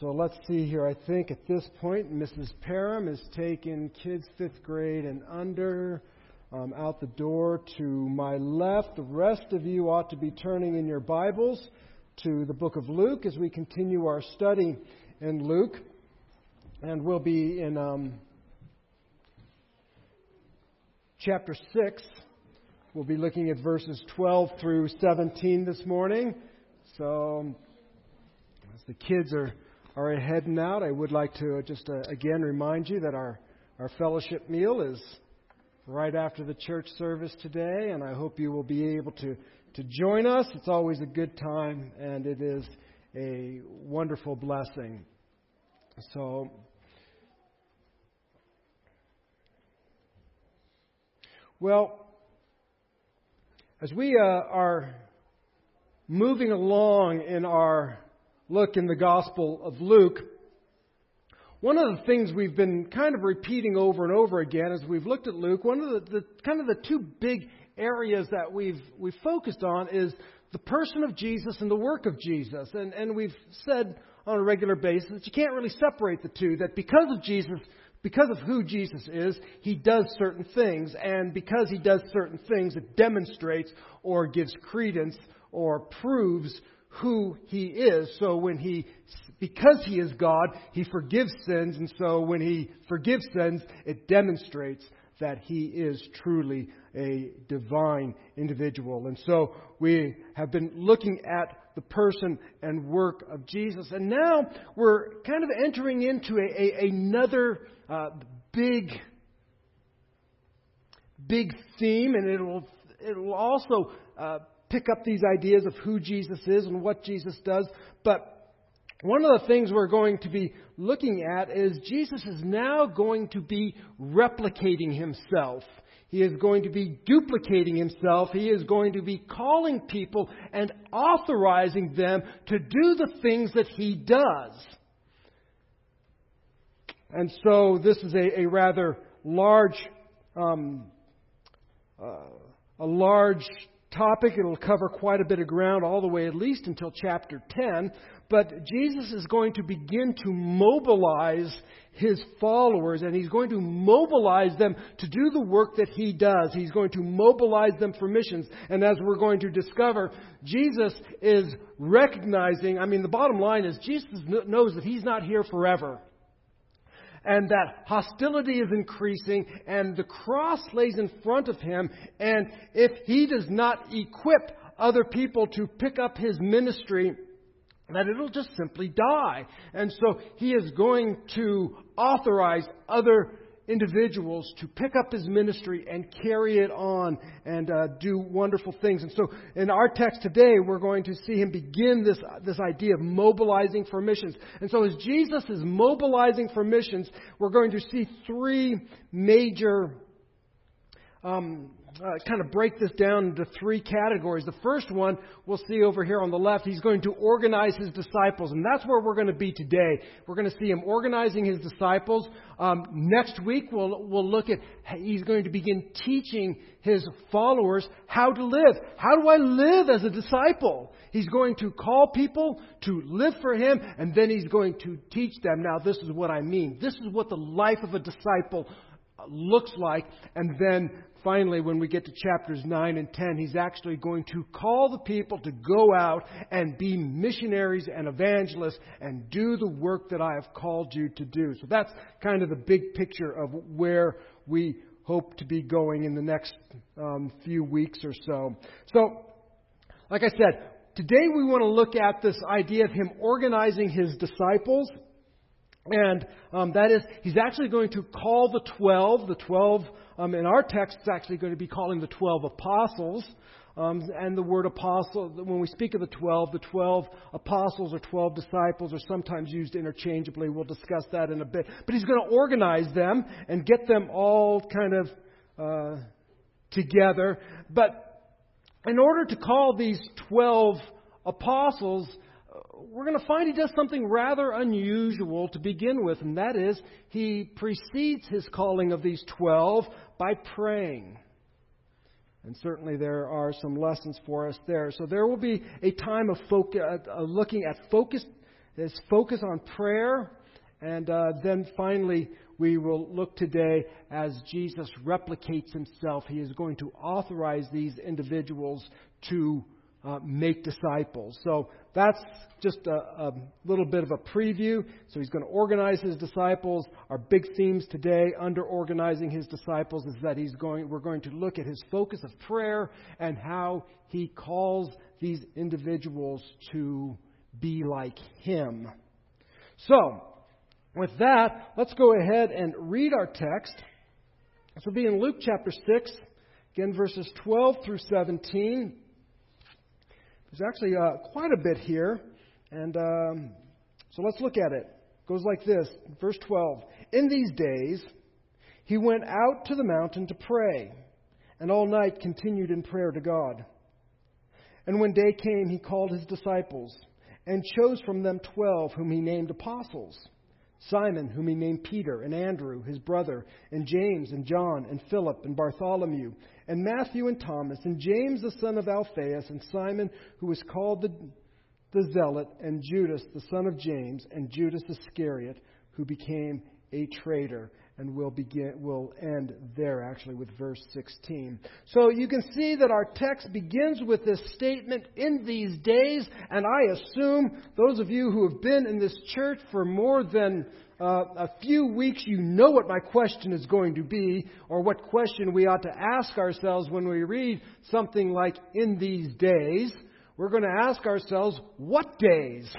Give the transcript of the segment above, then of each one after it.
So let's see here. I think at this point, Mrs. Parham is taking kids fifth grade and under um, out the door to my left. The rest of you ought to be turning in your Bibles to the book of Luke as we continue our study in Luke. And we'll be in um, chapter 6. We'll be looking at verses 12 through 17 this morning. So, as the kids are are heading out, I would like to just uh, again remind you that our, our fellowship meal is right after the church service today, and I hope you will be able to, to join us. It's always a good time, and it is a wonderful blessing. So, well, as we uh, are moving along in our look in the Gospel of Luke, one of the things we've been kind of repeating over and over again as we've looked at Luke, one of the, the kind of the two big areas that we've we've focused on is the person of Jesus and the work of Jesus. And and we've said on a regular basis that you can't really separate the two, that because of Jesus because of who Jesus is, he does certain things, and because he does certain things, it demonstrates or gives credence or proves who he is. So when he, because he is God, he forgives sins, and so when he forgives sins, it demonstrates that he is truly a divine individual. And so we have been looking at the person and work of Jesus. And now we're kind of entering into a, a, another uh, big, big theme, and it'll, it'll also uh, pick up these ideas of who Jesus is and what Jesus does. But one of the things we're going to be looking at is Jesus is now going to be replicating himself. He is going to be duplicating himself. He is going to be calling people and authorizing them to do the things that he does. And so this is a, a rather large, um, uh, a large topic. It'll cover quite a bit of ground all the way at least until chapter 10. But Jesus is going to begin to mobilize his followers and he's going to mobilize them to do the work that he does. He's going to mobilize them for missions. And as we're going to discover, Jesus is recognizing, I mean, the bottom line is Jesus knows that he's not here forever and that hostility is increasing, and the cross lays in front of him, and if he does not equip other people to pick up his ministry, that it'll just simply die. And so he is going to authorize other individuals to pick up his ministry and carry it on and uh, do wonderful things. And so in our text today, we're going to see him begin this, this idea of mobilizing for missions. And so as Jesus is mobilizing for missions, we're going to see three major um, uh, kind of break this down into three categories. The first one we'll see over here on the left. He's going to organize his disciples, and that's where we're going to be today. We're going to see him organizing his disciples. Um, next week we'll we'll look at he's going to begin teaching his followers how to live. How do I live as a disciple? He's going to call people to live for him, and then he's going to teach them. Now, this is what I mean. This is what the life of a disciple looks like. And then finally, when we get to chapters 9 and 10, he's actually going to call the people to go out and be missionaries and evangelists and do the work that I have called you to do. So that's kind of the big picture of where we hope to be going in the next um, few weeks or so. So, like I said, today we want to look at this idea of him organizing his disciples. And um, that is, he's actually going to call the 12, the 12 um, in our text, it's actually going to be calling the 12 apostles. Um, and the word apostle, when we speak of the 12, the 12 apostles or 12 disciples are sometimes used interchangeably. We'll discuss that in a bit. But he's going to organize them and get them all kind of uh, together. But in order to call these 12 apostles, we're going to find he does something rather unusual to begin with, and that is he precedes his calling of these 12 by praying. And certainly there are some lessons for us there. So there will be a time of focus, uh, looking at focus, his focus on prayer. And uh, then finally, we will look today as Jesus replicates himself. He is going to authorize these individuals to uh, make disciples. So that's just a, a, little bit of a preview. So he's going to organize his disciples. Our big themes today under organizing his disciples is that he's going, we're going to look at his focus of prayer and how he calls these individuals to be like him. So, with that, let's go ahead and read our text. This will be in Luke chapter 6, again, verses 12 through 17. There's actually uh, quite a bit here, and um, so let's look at it. It goes like this Verse 12 In these days, he went out to the mountain to pray, and all night continued in prayer to God. And when day came, he called his disciples, and chose from them twelve, whom he named apostles Simon, whom he named Peter, and Andrew, his brother, and James, and John, and Philip, and Bartholomew, and Matthew, and Thomas, and James, the son of Alphaeus, and Simon, who was called the, the Zealot, and Judas, the son of James, and Judas Iscariot, who became a traitor and we'll begin we'll end there actually with verse 16. So you can see that our text begins with this statement in these days and I assume those of you who have been in this church for more than uh, a few weeks you know what my question is going to be or what question we ought to ask ourselves when we read something like in these days. We're going to ask ourselves what days?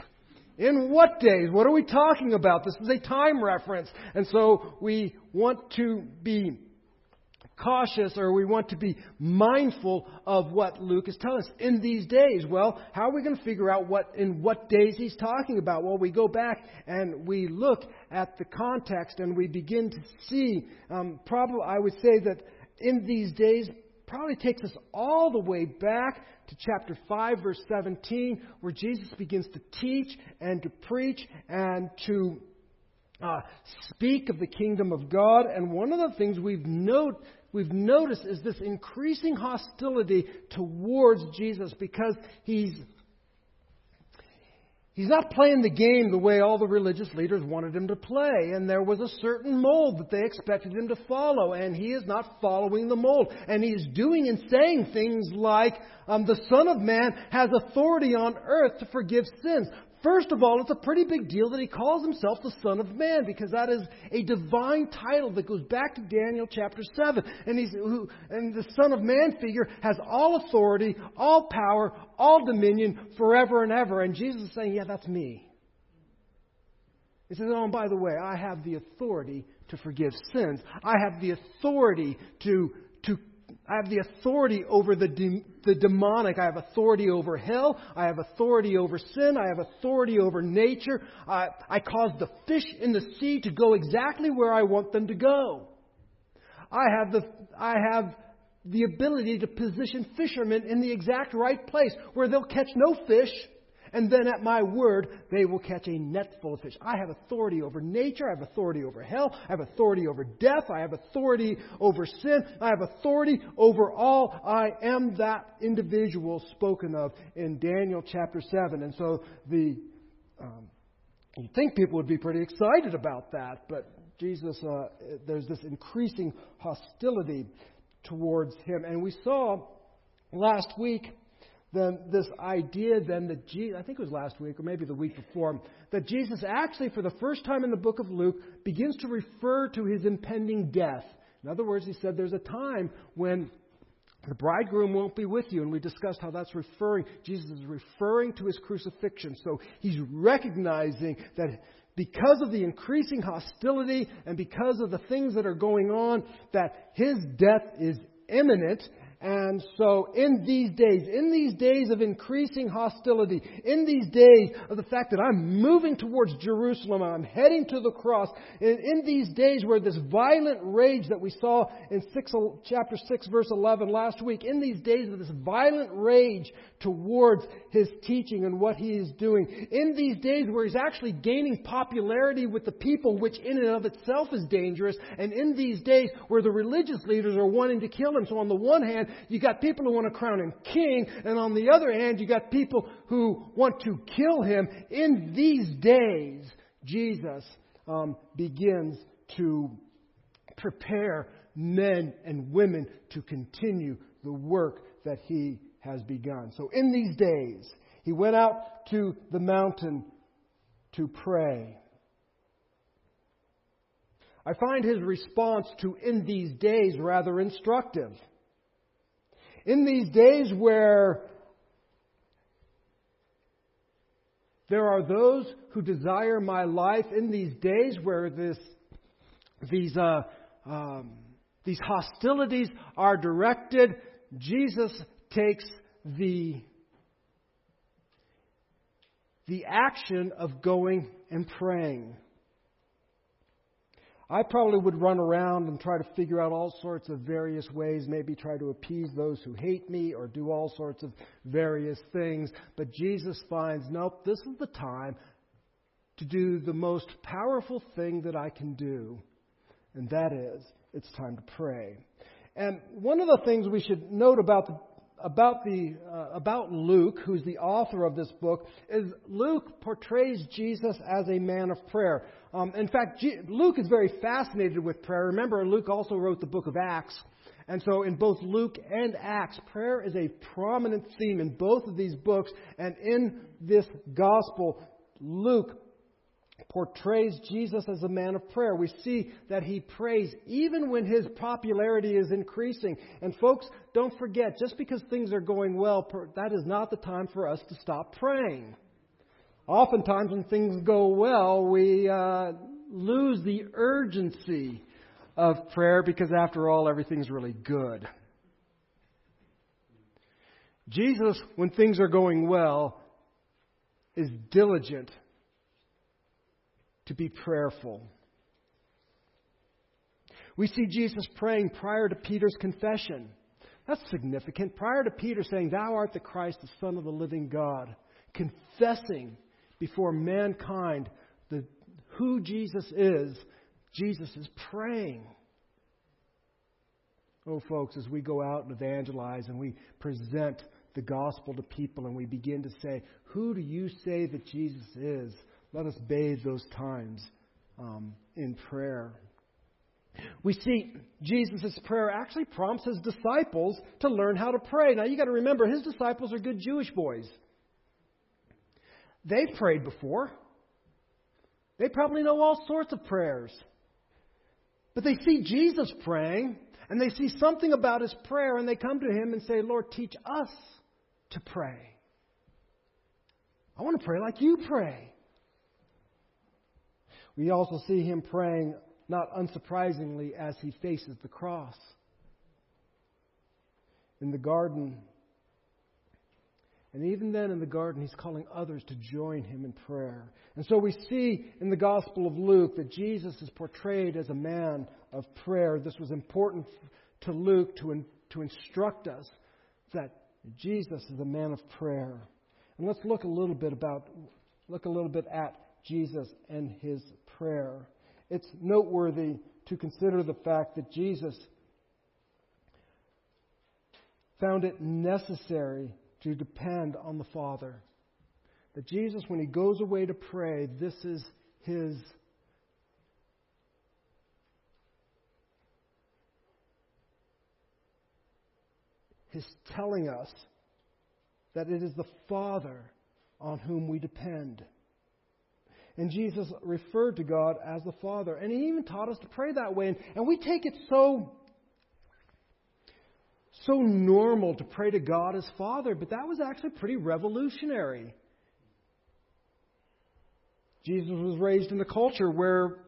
In what days? What are we talking about? This is a time reference. And so we want to be cautious or we want to be mindful of what Luke is telling us in these days. Well, how are we going to figure out what in what days he's talking about? Well, we go back and we look at the context and we begin to see. Um, probably, I would say that in these days probably takes us all the way back to chapter 5, verse 17, where Jesus begins to teach and to preach and to uh, speak of the kingdom of God. And one of the things we've, note, we've noticed is this increasing hostility towards Jesus because he's He's not playing the game the way all the religious leaders wanted him to play. And there was a certain mold that they expected him to follow. And he is not following the mold. And he's doing and saying things like, um, the Son of Man has authority on earth to forgive sins. First of all, it's a pretty big deal that he calls himself the Son of Man because that is a divine title that goes back to Daniel chapter 7. And, he's, and the Son of Man figure has all authority, all power, all dominion forever and ever. And Jesus is saying, Yeah, that's me. He says, Oh, and by the way, I have the authority to forgive sins. I have the authority to, to I have the authority over the, de- the demonic. I have authority over hell. I have authority over sin. I have authority over nature. I, I cause the fish in the sea to go exactly where I want them to go. I have the, I have the ability to position fishermen in the exact right place where they'll catch no fish and then at my word, they will catch a net full of fish. I have authority over nature. I have authority over hell. I have authority over death. I have authority over sin. I have authority over all. I am that individual spoken of in Daniel chapter 7. And so the, um, you'd think people would be pretty excited about that, but Jesus, uh, there's this increasing hostility towards him. And we saw last week then this idea then that Jesus, I think it was last week or maybe the week before, that Jesus actually, for the first time in the book of Luke, begins to refer to his impending death. In other words, he said there's a time when the bridegroom won't be with you, and we discussed how that's referring, Jesus is referring to his crucifixion. So he's recognizing that because of the increasing hostility and because of the things that are going on, that his death is imminent and so, in these days, in these days of increasing hostility, in these days of the fact that I'm moving towards Jerusalem, I'm heading to the cross, in, in these days where this violent rage that we saw in six, chapter 6, verse 11 last week, in these days of this violent rage towards his teaching and what he is doing, in these days where he's actually gaining popularity with the people, which in and of itself is dangerous, and in these days where the religious leaders are wanting to kill him. So, on the one hand, you got people who want to crown him king, and on the other hand, you got people who want to kill him. In these days, Jesus um, begins to prepare men and women to continue the work that he has begun. So in these days, he went out to the mountain to pray. I find his response to in these days rather instructive. In these days where there are those who desire my life, in these days where this, these, uh, um, these hostilities are directed, Jesus takes the, the action of going and praying. I probably would run around and try to figure out all sorts of various ways, maybe try to appease those who hate me or do all sorts of various things. But Jesus finds, nope, this is the time to do the most powerful thing that I can do, and that is, it's time to pray. And one of the things we should note about the about the uh, about Luke, who's the author of this book, is Luke portrays Jesus as a man of prayer. Um, in fact, Luke is very fascinated with prayer. Remember, Luke also wrote the book of Acts. And so, in both Luke and Acts, prayer is a prominent theme in both of these books. And in this gospel, Luke portrays Jesus as a man of prayer. We see that he prays even when his popularity is increasing. And folks, don't forget, just because things are going well, that is not the time for us to stop praying. Oftentimes, when things go well, we uh, lose the urgency of prayer because, after all, everything's really good. Jesus, when things are going well, is diligent to be prayerful. We see Jesus praying prior to Peter's confession. That's significant. Prior to Peter saying, Thou art the Christ, the Son of the living God, confessing before mankind the, who Jesus is, Jesus is praying. Oh, folks, as we go out and evangelize and we present the gospel to people and we begin to say, Who do you say that Jesus is? Let us bathe those times um, in prayer. We see Jesus' prayer actually prompts his disciples to learn how to pray. Now, you've got to remember, his disciples are good Jewish boys. They've prayed before. They probably know all sorts of prayers. But they see Jesus praying, and they see something about his prayer, and they come to him and say, Lord, teach us to pray. I want to pray like you pray. We also see him praying, not unsurprisingly, as he faces the cross. In the garden, and even then in the garden, he's calling others to join him in prayer. And so we see in the Gospel of Luke that Jesus is portrayed as a man of prayer. This was important to Luke to, in, to instruct us that Jesus is a man of prayer. And let's look a little bit about look a little bit at Jesus and his prayer. It's noteworthy to consider the fact that Jesus found it necessary to depend on the Father. That Jesus, when he goes away to pray, this is his his telling us that it is the Father on whom we depend. And Jesus referred to God as the Father. And he even taught us to pray that way. And, and we take it so so normal to pray to God as Father, but that was actually pretty revolutionary. Jesus was raised in a culture where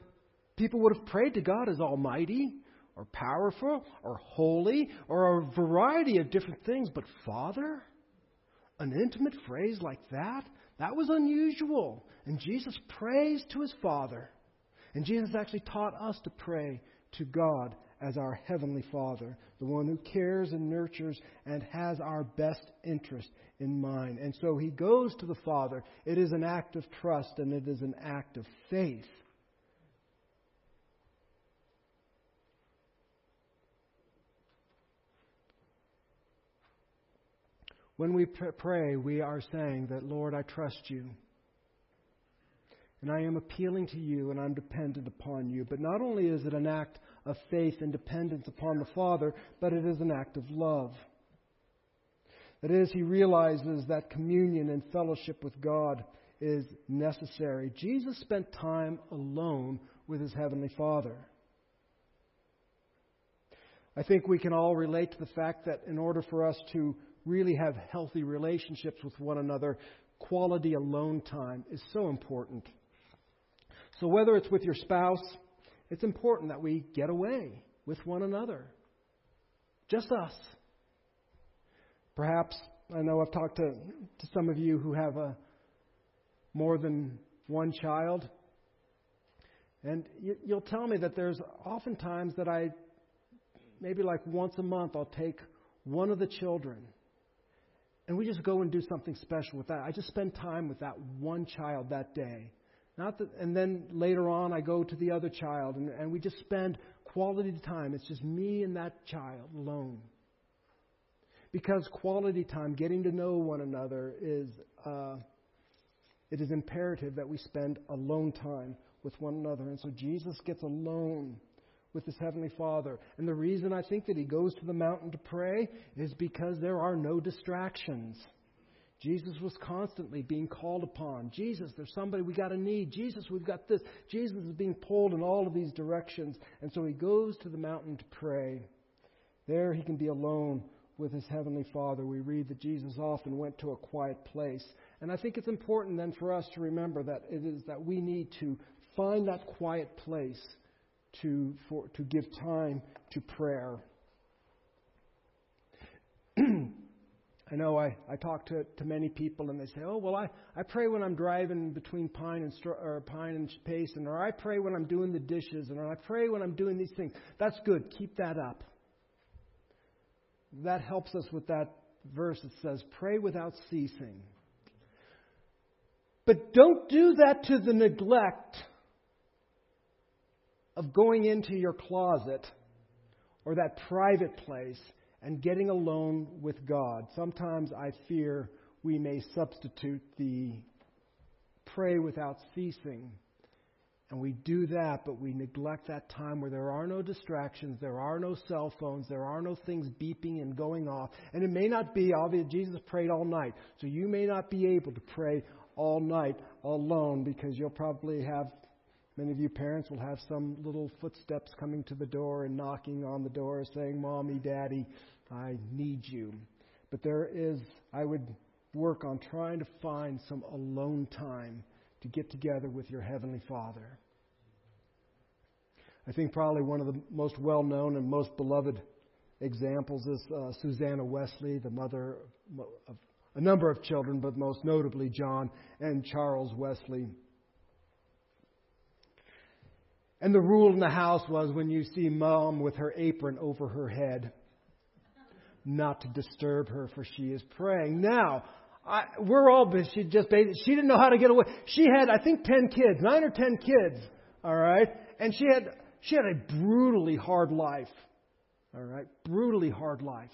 people would have prayed to God as Almighty or powerful or holy or a variety of different things, but Father? An intimate phrase like that? That was unusual. And Jesus prays to his Father. And Jesus actually taught us to pray to God as our Heavenly Father, the one who cares and nurtures and has our best interest in mind. And so he goes to the Father. It is an act of trust and it is an act of faith. When we pray, we are saying that, Lord, I trust you. And I am appealing to you and I'm dependent upon you. But not only is it an act of faith and dependence upon the Father, but it is an act of love. That is, he realizes that communion and fellowship with God is necessary. Jesus spent time alone with his Heavenly Father. I think we can all relate to the fact that in order for us to really have healthy relationships with one another, quality alone time is so important. So, whether it's with your spouse, it's important that we get away with one another. Just us. Perhaps, I know I've talked to, to some of you who have a, more than one child. And you, you'll tell me that there's oftentimes that I, maybe like once a month, I'll take one of the children and we just go and do something special with that. I just spend time with that one child that day. Not that, and then later on, I go to the other child, and, and we just spend quality time. It's just me and that child alone. Because quality time, getting to know one another, is uh, it is imperative that we spend alone time with one another. And so Jesus gets alone with his heavenly Father. And the reason I think that he goes to the mountain to pray is because there are no distractions. Jesus was constantly being called upon. Jesus, there's somebody we got to need. Jesus, we've got this. Jesus is being pulled in all of these directions. And so he goes to the mountain to pray. There he can be alone with his heavenly Father. We read that Jesus often went to a quiet place. And I think it's important then for us to remember that it is that we need to find that quiet place to, for, to give time to prayer. I know I, I talk to, to many people and they say, oh, well, I, I pray when I'm driving between Pine and, or Pine and Payson, or I pray when I'm doing the dishes, and or I pray when I'm doing these things. That's good. Keep that up. That helps us with that verse that says, pray without ceasing. But don't do that to the neglect of going into your closet or that private place and getting alone with God. Sometimes I fear we may substitute the pray without ceasing. And we do that, but we neglect that time where there are no distractions, there are no cell phones, there are no things beeping and going off. And it may not be obvious, Jesus prayed all night. So you may not be able to pray all night alone because you'll probably have Many of you parents will have some little footsteps coming to the door and knocking on the door saying, Mommy, Daddy, I need you. But there is, I would work on trying to find some alone time to get together with your Heavenly Father. I think probably one of the most well known and most beloved examples is uh, Susanna Wesley, the mother of a number of children, but most notably John and Charles Wesley. And the rule in the house was when you see mom with her apron over her head, not to disturb her, for she is praying. Now, I, we're all she just she didn't know how to get away. She had I think ten kids, nine or ten kids, all right, and she had she had a brutally hard life, all right, brutally hard life.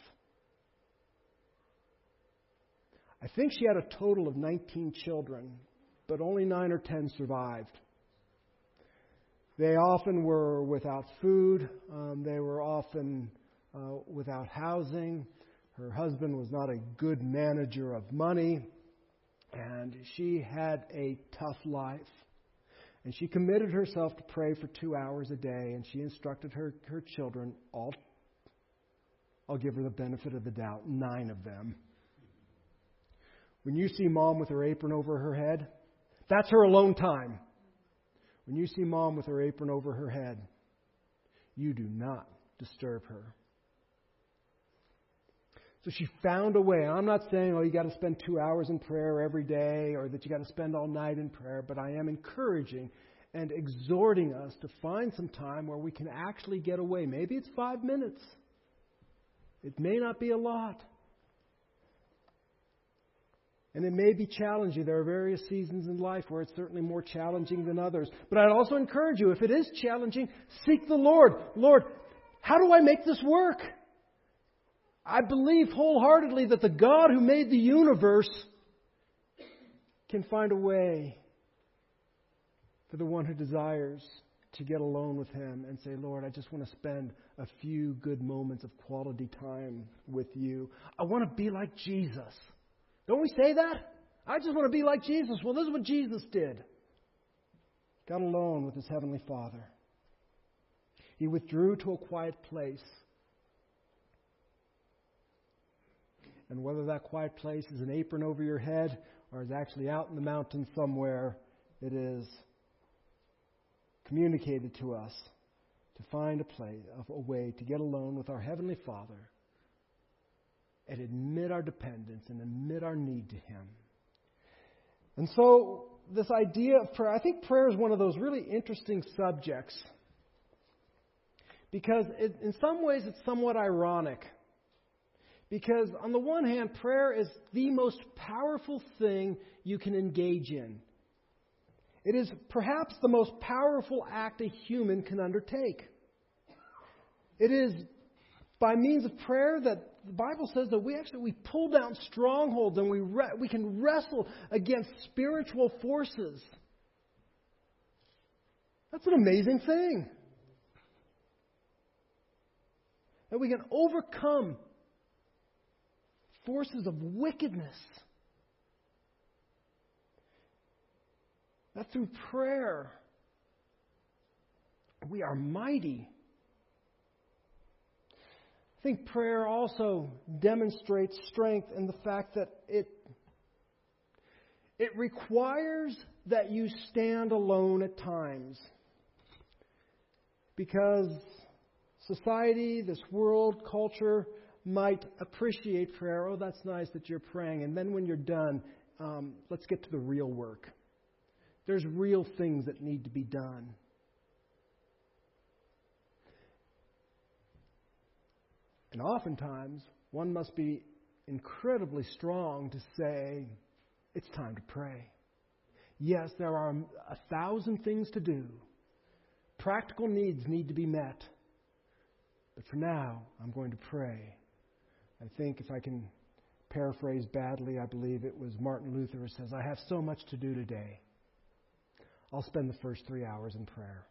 I think she had a total of 19 children, but only nine or ten survived. They often were without food. Um, they were often uh, without housing. Her husband was not a good manager of money. And she had a tough life. And she committed herself to pray for two hours a day. And she instructed her, her children, all, I'll give her the benefit of the doubt, nine of them. When you see mom with her apron over her head, that's her alone time. When you see mom with her apron over her head, you do not disturb her. So she found a way. I'm not saying, oh, you got to spend two hours in prayer every day or that you got to spend all night in prayer, but I am encouraging and exhorting us to find some time where we can actually get away. Maybe it's five minutes. It may not be a lot. And it may be challenging. There are various seasons in life where it's certainly more challenging than others. But I'd also encourage you, if it is challenging, seek the Lord. Lord, how do I make this work? I believe wholeheartedly that the God who made the universe can find a way for the one who desires to get alone with Him and say, Lord, I just want to spend a few good moments of quality time with you. I want to be like Jesus. Don't we say that? I just want to be like Jesus. Well, this is what Jesus did. Got alone with his heavenly Father. He withdrew to a quiet place. And whether that quiet place is an apron over your head or is actually out in the mountains somewhere, it is communicated to us to find a place, a way to get alone with our Heavenly Father and admit our dependence and admit our need to Him. And so, this idea of prayer, I think prayer is one of those really interesting subjects because it, in some ways it's somewhat ironic. Because, on the one hand, prayer is the most powerful thing you can engage in. It is perhaps the most powerful act a human can undertake. It is by means of prayer that the Bible says that we actually we pull down strongholds and we re- we can wrestle against spiritual forces. That's an amazing thing. That we can overcome forces of wickedness. That through prayer we are mighty. I think prayer also demonstrates strength in the fact that it, it requires that you stand alone at times. Because society, this world, culture might appreciate prayer. Oh, that's nice that you're praying. And then when you're done, um, let's get to the real work. There's real things that need to be done. And oftentimes, one must be incredibly strong to say, it's time to pray. Yes, there are a thousand things to do. Practical needs need to be met. But for now, I'm going to pray. I think if I can paraphrase badly, I believe it was Martin Luther who says, I have so much to do today. I'll spend the first three hours in prayer.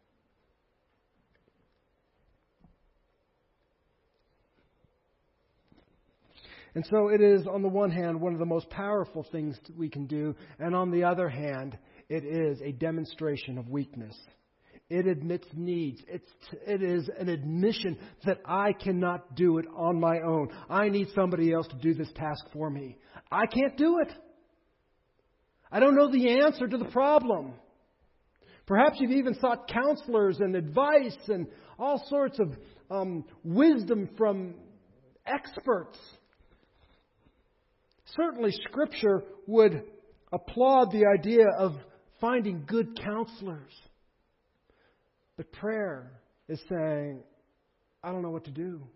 And so it is, on the one hand, one of the most powerful things we can do, and on the other hand, it is a demonstration of weakness. It admits needs. It's, it is an admission that I cannot do it on my own. I need somebody else to do this task for me. I can't do it. I don't know the answer to the problem. Perhaps you've even sought counselors and advice and all sorts of um, wisdom from experts. Certainly, Scripture would applaud the idea of finding good counselors. But prayer is saying, I don't know what to do.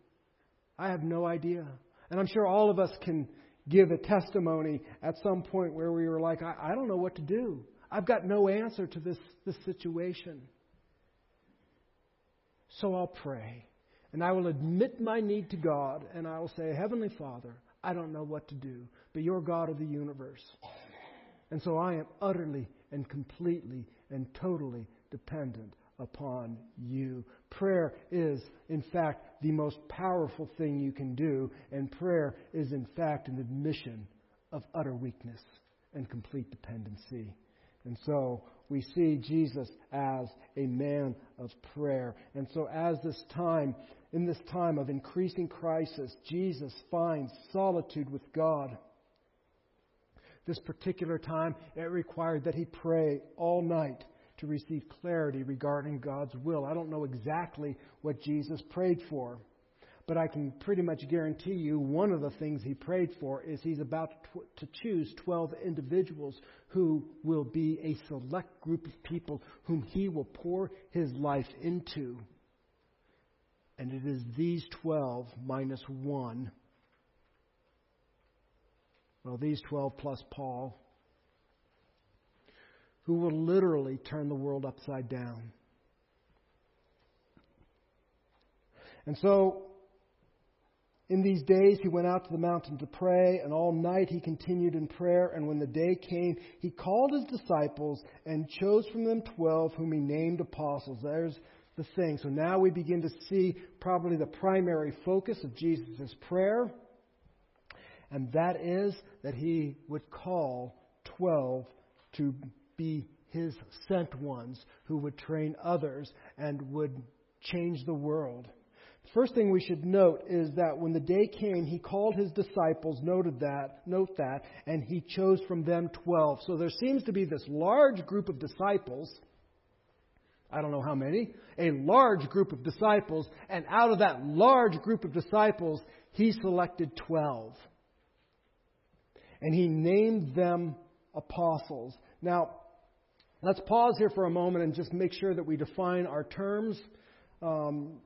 I have no idea. And I'm sure all of us can give a testimony at some point where we were like, I, I don't know what to do. I've got no answer to this, this situation. So I'll pray. And I will admit my need to God, and I will say, Heavenly Father, I don't know what to do, but you're God of the universe. And so I am utterly and completely and totally dependent upon you. Prayer is, in fact, the most powerful thing you can do, and prayer is, in fact, an admission of utter weakness and complete dependency. And so we see Jesus as a man of prayer. And so, as this time in this time of increasing crisis, Jesus finds solitude with God. This particular time, it required that he pray all night to receive clarity regarding God's will. I don't know exactly what Jesus prayed for, but I can pretty much guarantee you one of the things he prayed for is he's about to choose 12 individuals who will be a select group of people whom he will pour his life into. And it is these 12 minus 1. Well, these 12 plus Paul, who will literally turn the world upside down. And so, In these days he went out to the mountain to pray, and all night he continued in prayer. And when the day came, he called his disciples and chose from them twelve, whom he named apostles. There's the thing. So now we begin to see probably the primary focus of Jesus' prayer, and that is that he would call twelve to be his sent ones who would train others and would change the world. The First thing we should note is that when the day came, he called his disciples, noted that, note that, and he chose from them twelve. So there seems to be this large group of disciples. I don't know how many, a large group of disciples, and out of that large group of disciples, he selected twelve. And he named them apostles. Now, let's pause here for a moment and just make sure that we define our terms. Um,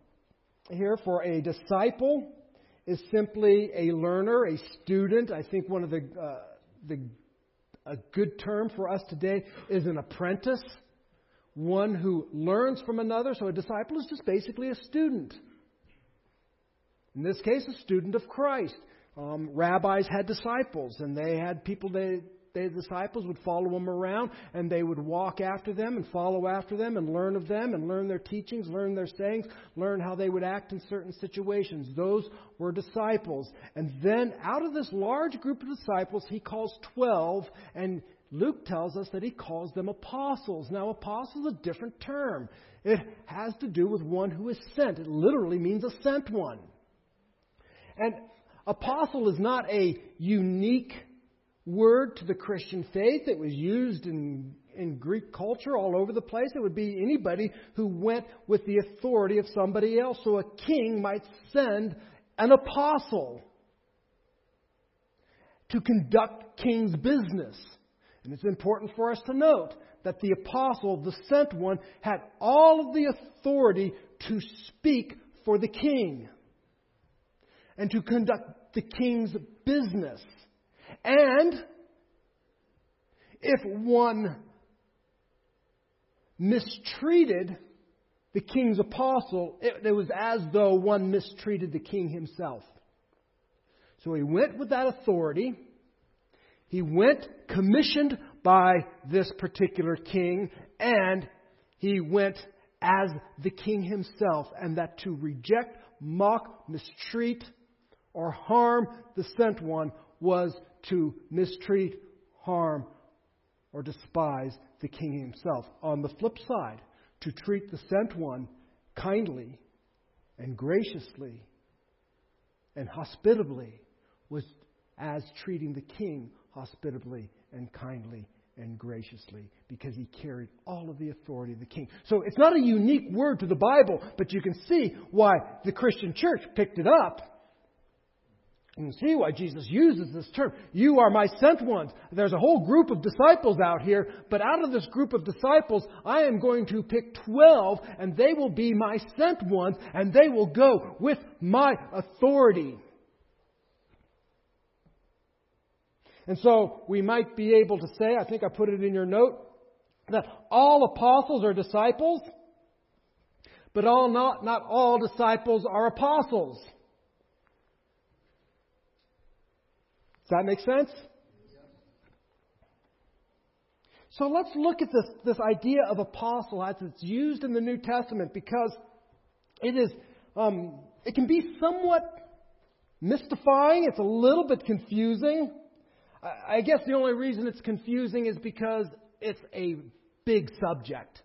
here for a disciple is simply a learner, a student. I think one of the, uh, the a good term for us today is an apprentice, one who learns from another. So a disciple is just basically a student. In this case, a student of Christ. Um, rabbis had disciples, and they had people they the disciples would follow them around and they would walk after them and follow after them and learn of them and learn their teachings, learn their sayings, learn how they would act in certain situations. Those were disciples. And then out of this large group of disciples, he calls 12 and Luke tells us that he calls them apostles. Now, apostle is a different term. It has to do with one who is sent. It literally means a sent one. And apostle is not a unique word to the Christian faith. It was used in, in Greek culture all over the place. It would be anybody who went with the authority of somebody else. So a king might send an apostle to conduct king's business. And it's important for us to note that the apostle, the sent one, had all of the authority to speak for the king and to conduct the king's business. And if one mistreated the king's apostle, it, it, was as though one mistreated the king himself. So he went with that authority. He went commissioned by this particular king, and he went as the king himself, and that to reject, mock, mistreat, or harm the sent one was to mistreat, harm, or despise the king himself. On the flip side, to treat the sent one kindly and graciously and hospitably was as treating the king hospitably and kindly and graciously because he carried all of the authority of the king. So it's not a unique word to the Bible, but you can see why the Christian church picked it up you can see why Jesus uses this term. You are my sent ones. There's a whole group of disciples out here, but out of this group of disciples, I am going to pick 12, and they will be my sent ones, and they will go with my authority. And so we might be able to say, I think I put it in your note, that all apostles are disciples, but all not, not all disciples are apostles. Does that make sense? So let's look at this, this idea of apostle as it's used in the New Testament because it is um, it can be somewhat mystifying. It's a little bit confusing. I, guess the only reason it's confusing is because it's a big subject.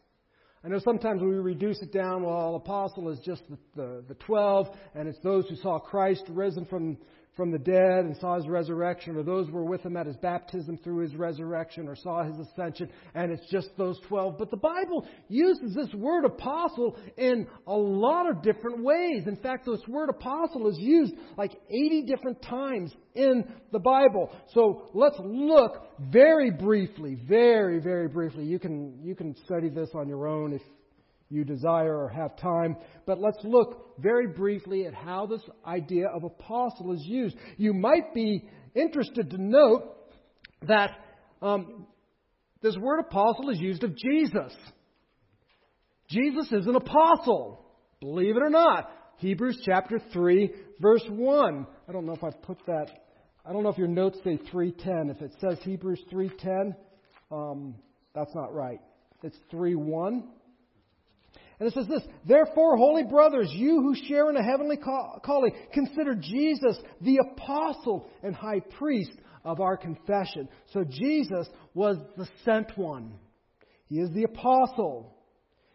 I know sometimes we reduce it down, well, apostle is just the, the, the 12, and it's those who saw Christ risen from, from the dead and saw his resurrection, or those who were with him at his baptism through his resurrection, or saw his ascension, and it's just those 12. But the Bible uses this word apostle in a lot of different ways. In fact, this word apostle is used like 80 different times in the Bible. So let's look very briefly, very, very briefly. You can, you can study this on your own if you desire or have time. But let's look very briefly at how this idea of apostle is used. You might be interested to note that um, this word apostle is used of Jesus. Jesus is an apostle, believe it or not. Hebrews chapter 3, verse 1. I don't know if I've put that. I don't know if your notes say 310. If it says Hebrews 310, um, that's not right. It's 3 1. And it says this, Therefore, holy brothers, you who share in a heavenly calling, consider Jesus the apostle and high priest of our confession. So Jesus was the sent one. He is the apostle.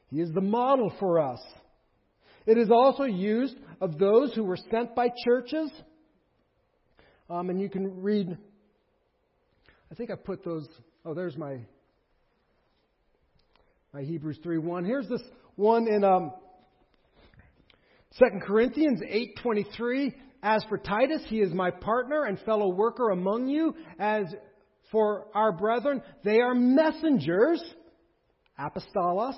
He is the model for us. It is also used of those who were sent by churches. Um, and you can read, I think I put those, oh, there's my, my Hebrews 3 1. Here's this one in um, 2 Corinthians 8.23. As for Titus, he is my partner and fellow worker among you. As for our brethren, they are messengers, apostolos.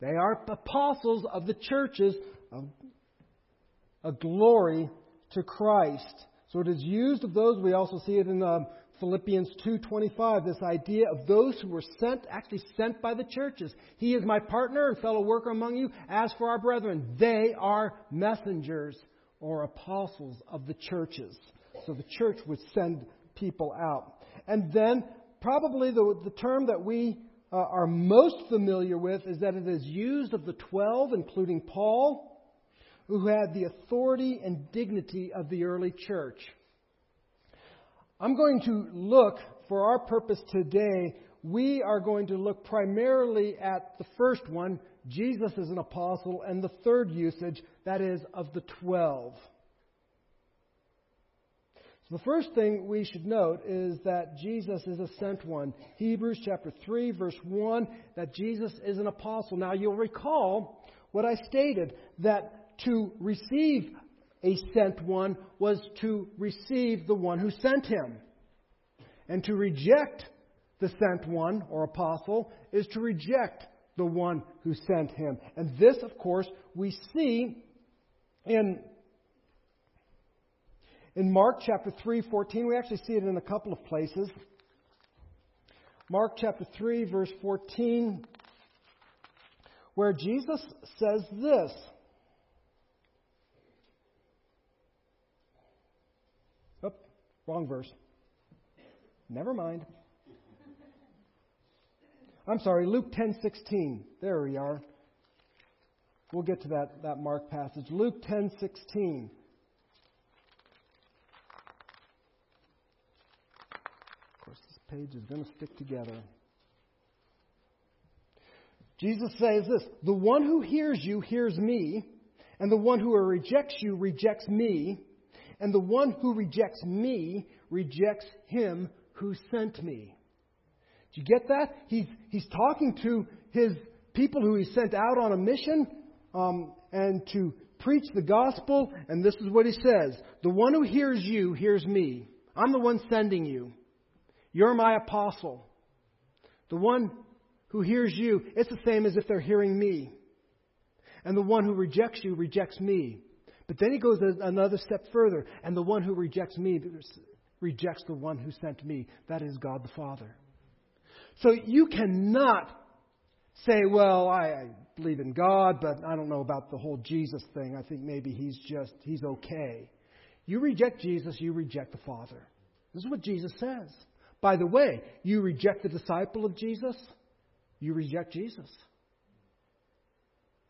They are apostles of the churches of a glory to Christ. So it is used of those. We also see it in um, Philippians 2:25, this idea of those who were sent, actually sent by the churches. He is my partner and fellow worker among you. As for our brethren, they are messengers or apostles of the churches. So the church would send people out. And then, probably the, the term that we uh, are most familiar with is that it is used of the twelve, including Paul, who had the authority and dignity of the early church. I'm going to look, for our purpose today, we are going to look primarily at the first one, Jesus as an apostle, and the third usage, that is, of the twelve. So the first thing we should note is that Jesus is a sent one. Hebrews chapter 3, verse 1, that Jesus is an apostle. Now you'll recall what I stated, that to receive a sent one was to receive the one who sent him. And to reject the sent one or apostle is to reject the one who sent him. And this, of course, we see in in Mark chapter 3, 14. We actually see it in a couple of places. Mark chapter 3, verse 14, where Jesus says this. Wrong verse. Never mind. I'm sorry, Luke 10:16. There we are. We'll get to that, that Mark passage. Luke 10:16. Of course, this page is going to stick together. Jesus says this The one who hears you hears me, and the one who rejects you rejects me, and the one who rejects me rejects him who sent me. Do you get that? He's, he's talking to his people who he sent out on a mission um, and to preach the gospel, and this is what he says The one who hears you hears me. I'm the one sending you. You're my apostle. The one who hears you, it's the same as if they're hearing me. And the one who rejects you rejects me. But then he goes another step further, and the one who rejects me rejects the one who sent me. That is God the Father. So you cannot say, well, I, believe in God, but I don't know about the whole Jesus thing. I think maybe he's just, he's okay. You reject Jesus, you reject the Father. This is what Jesus says. By the way, you reject the disciple of Jesus, you reject Jesus.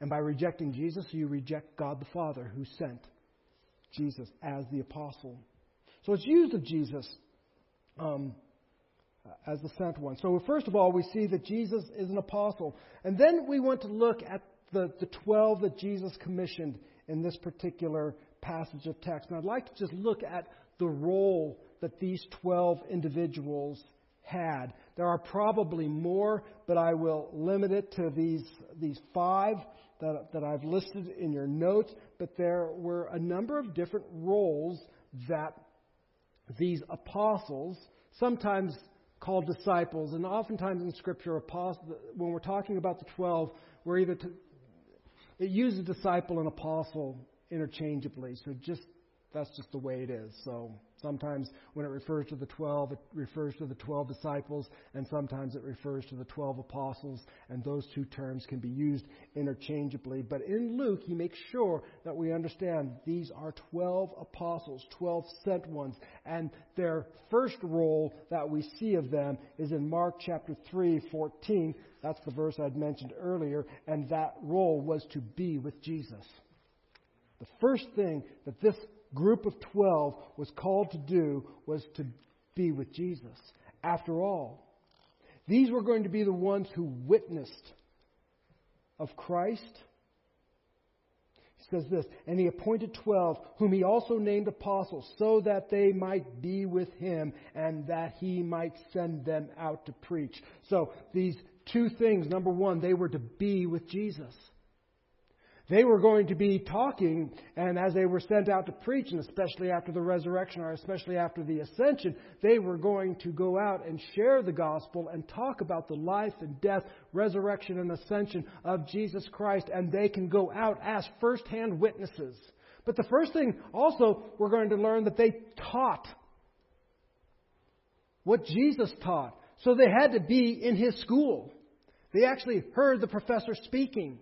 And by rejecting Jesus, you reject God the Father who sent Jesus as the apostle. So it's used of Jesus um, as the sent one. So, first of all, we see that Jesus is an apostle. And then we want to look at the, the 12 that Jesus commissioned in this particular passage of text. And I'd like to just look at the role that these 12 individuals had. There are probably more, but I will limit it to these, these five that, that I've listed in your notes. But there were a number of different roles that these apostles, sometimes called disciples, and oftentimes in Scripture, apostles, when we're talking about the twelve, we're either to, it uses disciple and apostle interchangeably. So just that's just the way it is. So sometimes when it refers to the 12, it refers to the 12 disciples, and sometimes it refers to the 12 apostles, and those two terms can be used interchangeably. But in Luke, he makes sure that we understand these are 12 apostles, 12 sent ones, and their first role that we see of them is in Mark chapter 3, 14. That's the verse I'd mentioned earlier, and that role was to be with Jesus. The first thing that this group of 12 was called to do was to be with Jesus. After all, these were going to be the ones who witnessed of Christ. He says this, and he appointed 12, whom he also named apostles, so that they might be with him and that he might send them out to preach. So these two things. Number one, they were to be with Jesus. They were going to be talking, and as they were sent out to preach, and especially after the resurrection or especially after the ascension, they were going to go out and share the gospel and talk about the life and death, resurrection, and ascension of Jesus Christ, and they can go out as firsthand witnesses. But the first thing also, we're going to learn that they taught what Jesus taught. So they had to be in his school. They actually heard the professor speaking.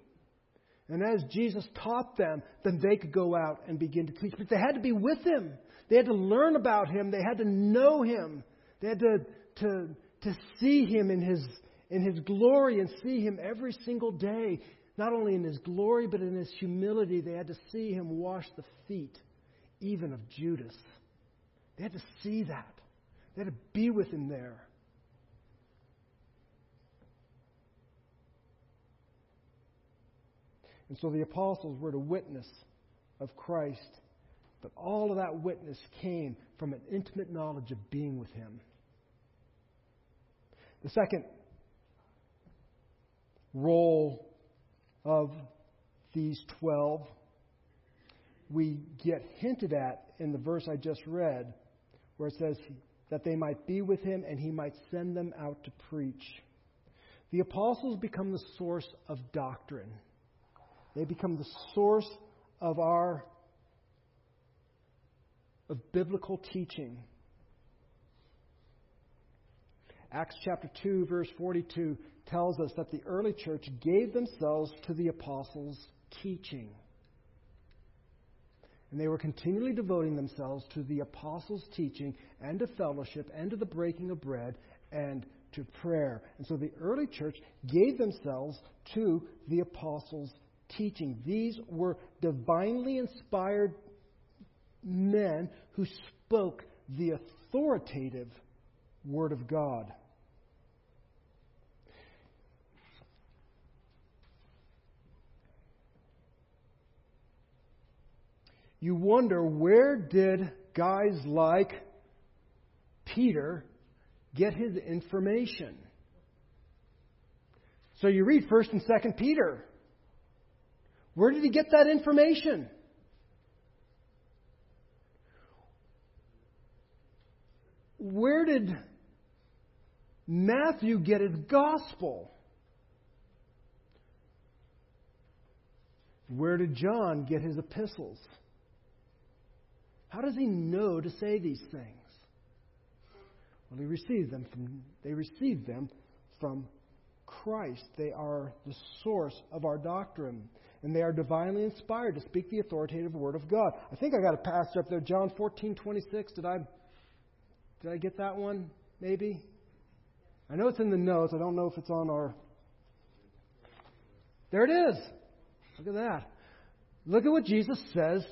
And as Jesus taught them, then they could go out and begin to teach. But they had to be with him. They had to learn about him. They had to know him. They had to, to, to see him in his, in his glory and see him every single day. Not only in his glory, but in his humility. They had to see him wash the feet, even of Judas. They had to see that. They had to be with him there. And so the apostles were to witness of Christ, but all of that witness came from an intimate knowledge of being with Him. The second role of these twelve we get hinted at in the verse I just read, where it says that they might be with him and he might send them out to preach. The apostles become the source of doctrine. They become the source of our of biblical teaching. Acts chapter 2 verse 42 tells us that the early church gave themselves to the apostles' teaching. And they were continually devoting themselves to the apostles' teaching and to fellowship and to the breaking of bread and to prayer. And so the early church gave themselves to the apostles' teaching. These were divinely inspired men who spoke the authoritative Word of God. You wonder where did guys like Peter get his information? So you read 1st and 2nd Peter. Where did he get that information? Where did Matthew get his gospel? Where did John get his epistles? How does he know to say these things? Well, he received them from they received them from Christ. They are the source of our doctrine and they are divinely inspired to speak the authoritative word of God. I think I got a passage up there, John 14, 26. Did I, did I get that one? Maybe? I know it's in the notes. I don't know if it's on our. There it is. Look at that. Look at what Jesus says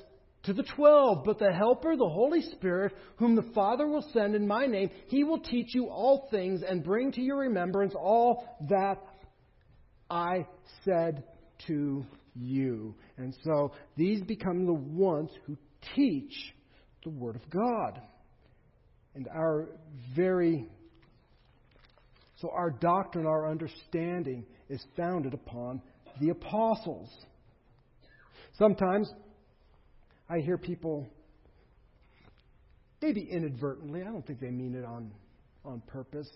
to the twelve. But the Helper, the Holy Spirit, whom the Father will send in my name, he will teach you all things and bring to your remembrance all that I said to you. And so these become the ones who teach the Word of God. And our very, so our doctrine, our understanding is founded upon the apostles. Sometimes I hear people, maybe inadvertently, I don't think they mean it on, on purpose,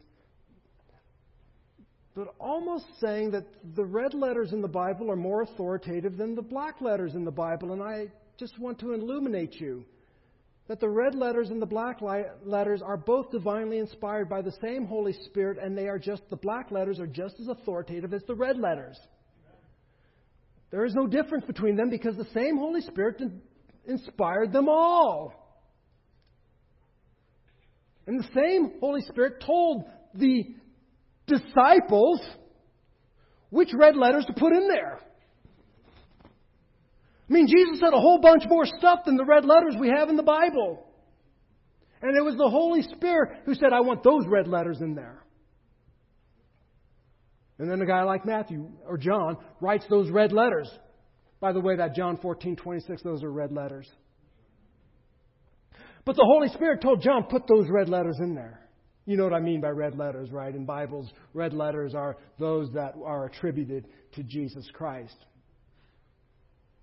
but almost saying that the red letters in the Bible are more authoritative than the black letters in the Bible. And I just want to illuminate you. that the red letters and the black letters are both divinely inspired by the same Holy Spirit, and they are just, the black letters are just as authoritative as the red letters. There is no difference between them because the same Holy Spirit inspired them all. And the same Holy Spirit told the disciples which red letters to put in there. I mean, Jesus said a whole bunch more stuff than the red letters we have in the Bible. And it was the Holy Spirit who said, I want those red letters in there. And then a guy like Matthew or John writes those red letters. By the way, that John 14, 26, those are red letters. But the Holy Spirit told John, put those red letters in there. You know what I mean by red letters, right? In Bibles, red letters are those that are attributed to Jesus Christ.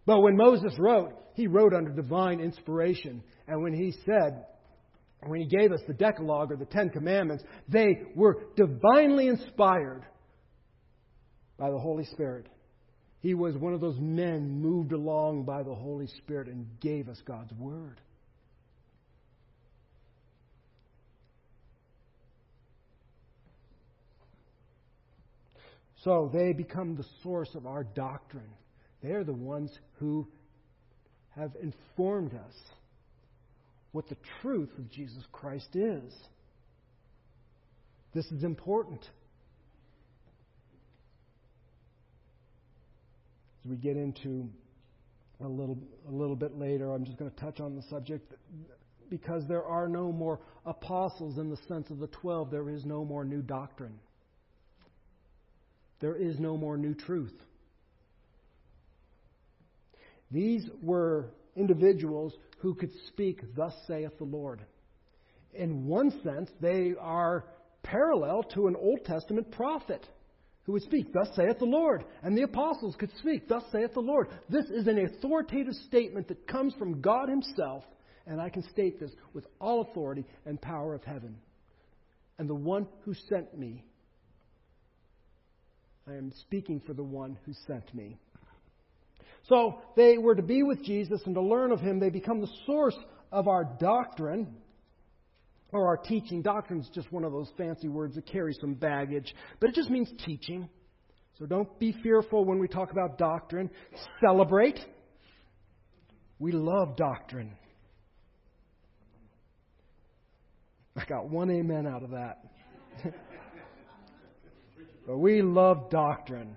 But when Moses wrote, he wrote under divine inspiration. And when he said, when he gave us the Decalogue or the Ten Commandments, they were divinely inspired by the Holy Spirit. He was one of those men moved along by the Holy Spirit and gave us God's Word. So they become the source of our doctrine. They're the ones who have informed us what the truth of Jesus Christ is. This is important. As we get into a little, a little bit later, I'm just going to touch on the subject because there are no more apostles in the sense of the twelve, there is no more new doctrine. There is no more new truth. These were individuals who could speak, Thus saith the Lord. In one sense, they are parallel to an Old Testament prophet who would speak, Thus saith the Lord. And the apostles could speak, Thus saith the Lord. This is an authoritative statement that comes from God Himself, and I can state this with all authority and power of heaven. And the one who sent me, I am speaking for the one who sent me. So they were to be with Jesus and to learn of him. They become the source of our doctrine or our teaching. Doctrine is just one of those fancy words that carry some baggage, but it just means teaching. So don't be fearful when we talk about doctrine. Celebrate. We love doctrine. I got one amen out of that. but we love doctrine.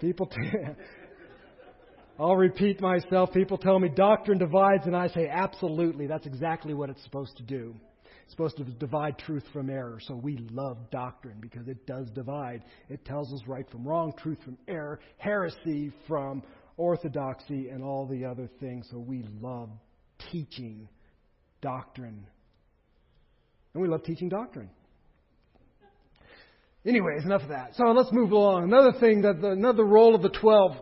People, t- I'll repeat myself. People tell me doctrine divides, and I say, absolutely. That's exactly what it's supposed to do. It's supposed to divide truth from error. So we love doctrine because it does divide. It tells us right from wrong, truth from error, heresy from orthodoxy, and all the other things. So we love teaching doctrine. And we love teaching doctrine. Anyways, enough of that. So let's move along. Another thing that the, another role of the twelve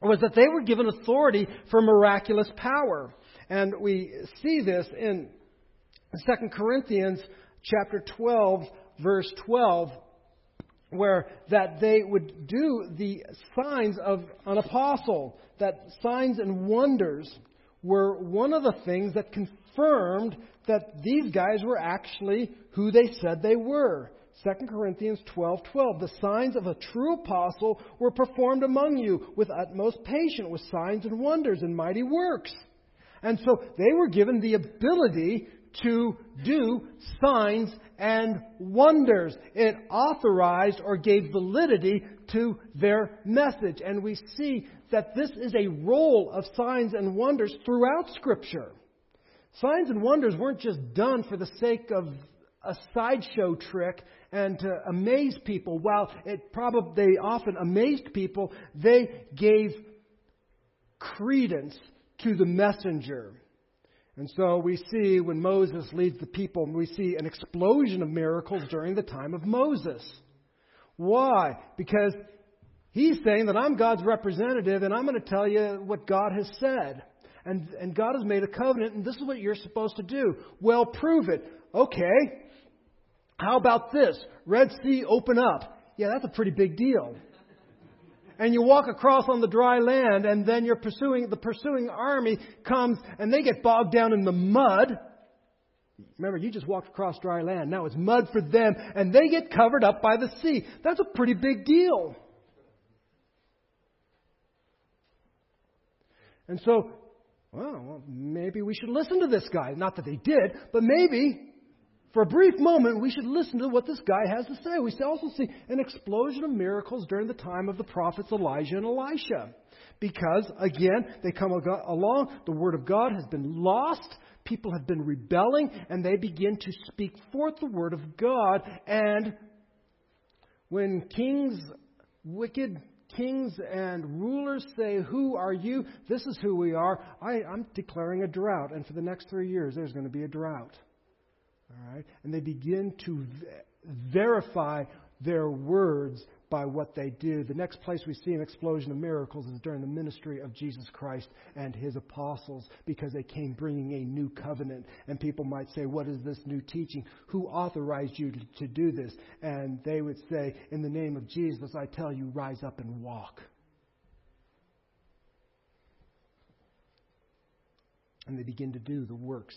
was that they were given authority for miraculous power. And we see this in 2 Corinthians chapter 12, verse 12, where that they would do the signs of an apostle, that signs and wonders were one of the things that confirmed that these guys were actually who they said they were. 2 Corinthians 12:12 12, The signs of a true apostle were performed among you with utmost patience with signs and wonders and mighty works. And so they were given the ability to do signs and wonders. It authorized or gave validity to their message. And we see that this is a role of signs and wonders throughout Scripture. Signs and wonders weren't just done for the sake of a sideshow trick and to amaze people. While it probably they often amazed people, they gave credence to the messenger. And so we see when Moses leads the people, we see an explosion of miracles during the time of Moses. Why? Because he's saying that I'm God's representative and I'm going to tell you what God has said. And, and God has made a covenant and this is what you're supposed to do. Well, prove it. Okay. How about this? Red Sea open up. Yeah, that's a pretty big deal. and you walk across on the dry land, and then you're pursuing, the pursuing army comes and they get bogged down in the mud. Remember, you just walked across dry land. Now it's mud for them, and they get covered up by the sea. That's a pretty big deal. And so, well, maybe we should listen to this guy. Not that they did, but maybe for a brief moment we should listen to what this guy has to say. We also see an explosion of miracles during the time of the prophets Elijah and Elisha. Because, again, they come along, the Word of God has been lost, people have been rebelling, and they begin to speak forth the Word of God. And when kings, wicked kings and rulers say, Who are you? This is who we are. I, am declaring a drought. And for the next three years, there's going to be a drought. All right? And they begin to verify their words by what they do. The next place we see an explosion of miracles is during the ministry of Jesus Christ and his apostles because they came bringing a new covenant. And people might say, What is this new teaching? Who authorized you to, to do this? And they would say, In the name of Jesus, I tell you, rise up and walk. And they begin to do the works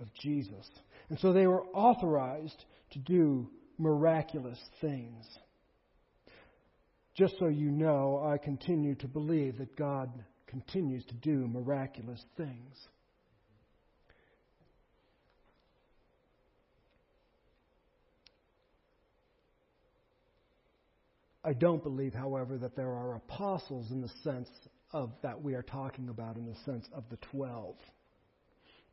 of Jesus. And so they were authorized to do miraculous things. Just so you know, I continue to believe that God continues to do miraculous things. I don't believe, however, that there are apostles in the sense of that we are talking about in the sense of the twelve.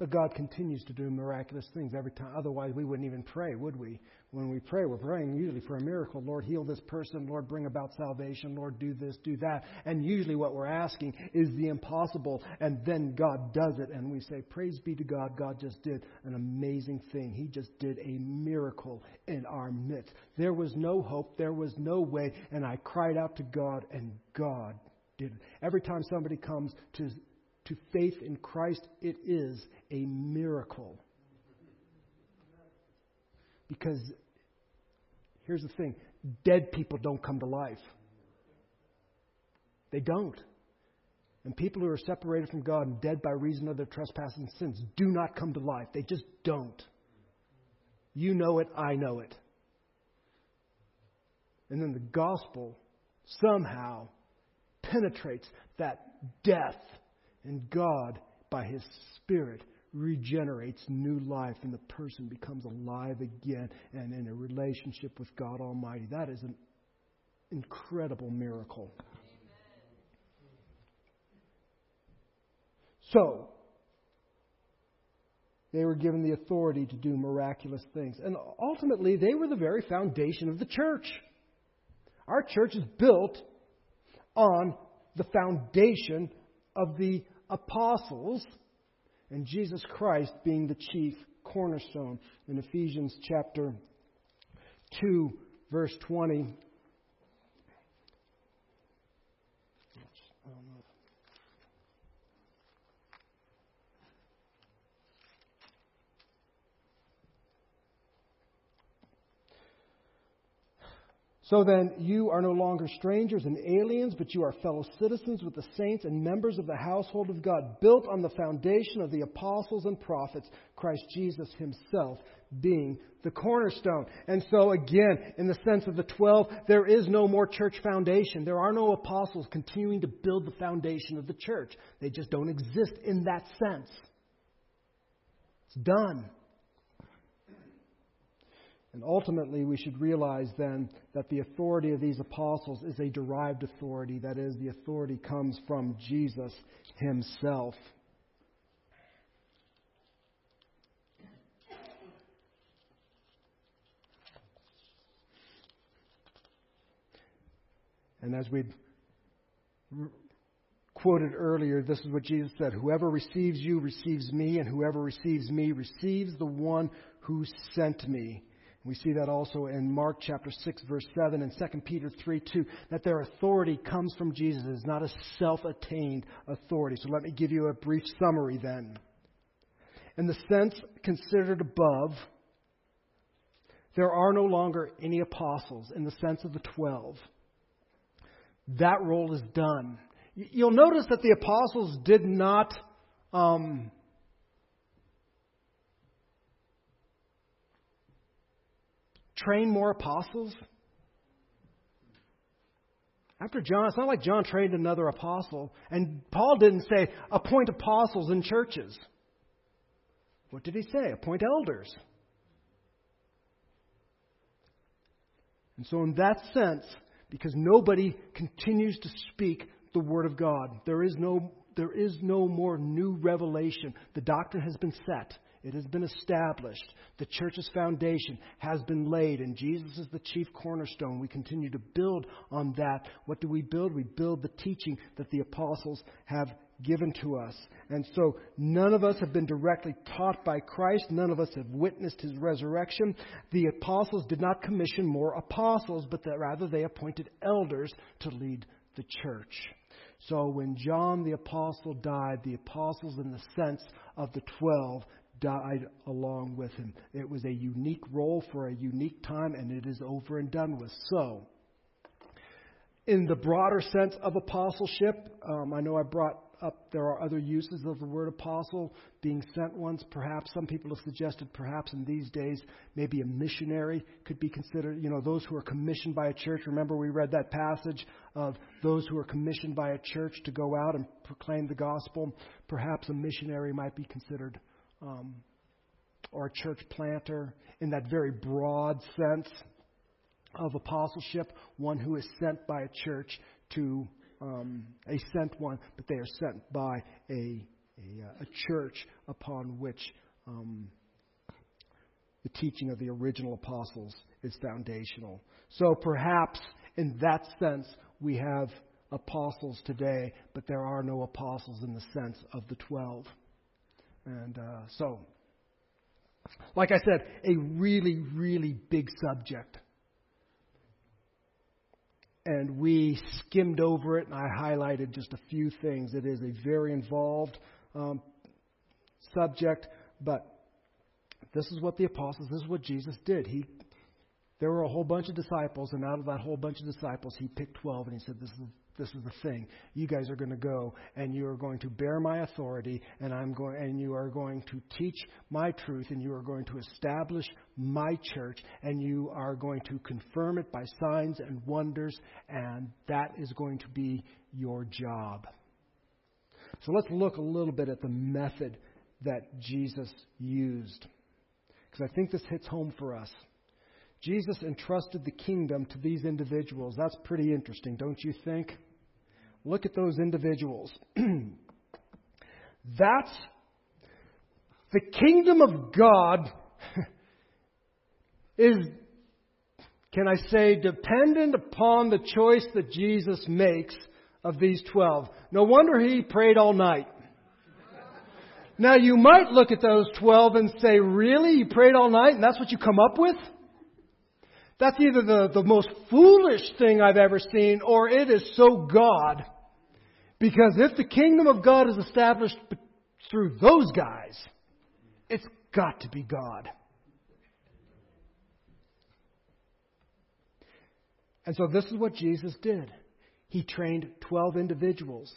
But God continues to do miraculous things every time. Otherwise, we wouldn't even pray, would we? When we pray, we're praying usually for a miracle. Lord, heal this person. Lord, bring about salvation. Lord, do this, do that. And usually what we're asking is the impossible. And then God does it. And we say, Praise be to God. God just did an amazing thing. He just did a miracle in our midst. There was no hope. There was no way. And I cried out to God, and God did it. Every time somebody comes to to faith in Christ, it is a miracle. Because here's the thing dead people don't come to life. They don't. And people who are separated from God and dead by reason of their trespasses and sins do not come to life. They just don't. You know it, I know it. And then the gospel somehow penetrates that death and God, by His Spirit, regenerates new life, and the person becomes alive again and in a relationship with God Almighty. That is an incredible miracle. So, they were given the authority to do miraculous things. And ultimately, they were the very foundation of the church. Our church is built on the foundation of the apostles and Jesus Christ being the chief cornerstone. In Ephesians chapter 2, verse 20, So then, you are no longer strangers and aliens, but you are fellow citizens with the saints and members of the household of God, built on the foundation of the apostles and prophets, Christ Jesus himself being the cornerstone. And so, again, in the sense of the twelve, there is no more church foundation. There are no apostles continuing to build the foundation of the church. They just don't exist in that sense. It's done. And ultimately, we should realize then that the authority of these apostles is a derived authority. That is, the authority comes from Jesus himself. And as we quoted earlier, this is what Jesus said Whoever receives you receives me, and whoever receives me receives the one who sent me. We see that also in Mark chapter 6 verse 7 and 2 Peter 3 2 that their authority comes from Jesus. It is not a self-attained authority. So let me give you a brief summary then. In the sense considered above, there are no longer any apostles in the sense of the 12. that role is done. You'll notice that the apostles did not um, train more apostles. After John, it's not like John trained another apostle. And Paul didn't say, appoint apostles in churches. What did he say? Appoint elders. And so, in that sense, because nobody continues to speak the Word of God, there is no, there is no more new revelation. The doctrine has been set. It has been established. The church's foundation has been laid, and Jesus is the chief cornerstone. We continue to build on that. What do we build? We build the teaching that the apostles have given to us. And so none of us have been directly taught by Christ. None of us have witnessed his resurrection. The apostles did not commission more apostles, but that rather they appointed elders to lead the church. So when John the apostle died, the apostles, in the sense of the twelve, died along with him. It was a unique role for a unique time, and it is over and done with. So, in the broader sense of apostleship, um, I know I brought up there are other uses of the word apostle, being sent ones. Perhaps some people have suggested, perhaps in these days, maybe a missionary could be considered. You know, those who are commissioned by a church. Remember, we read that passage of those who are commissioned by a church to go out and proclaim the gospel. Perhaps a missionary might be considered um, or a church planter in that very broad sense of apostleship, one who is sent by a church to um, a sent one, but they are sent by a, a, a church upon which um, the teaching of the original apostles is foundational. So perhaps in that sense, we have apostles today, but there are no apostles in the sense of the twelve. And uh, so, like I said, a really, really big subject. And we skimmed over it, and I highlighted just a few things. It is a very involved um, subject, but this is what the apostles, this is what Jesus did. He, there were a whole bunch of disciples, and out of that whole bunch of disciples, he picked 12, and he said, This is this is the thing. You guys are going to go and you are going to bear my authority and I'm going and you are going to teach my truth and you are going to establish my church and you are going to confirm it by signs and wonders and that is going to be your job. So let's look a little bit at the method that Jesus used because I think this hits home for us. Jesus entrusted the kingdom to these individuals. That's pretty interesting, don't you think? Look at those individuals. That's the kingdom of God is, can I say, dependent upon the choice that Jesus makes of these 12. No wonder he prayed all night. Now you might look at those 12 and say, really? You prayed all night and that's what you come up with? That's either the, the most foolish thing I've ever seen or it is so God. Because if the kingdom of God is established through those guys, it's got to be God. And so this is what Jesus did. He trained 12 individuals.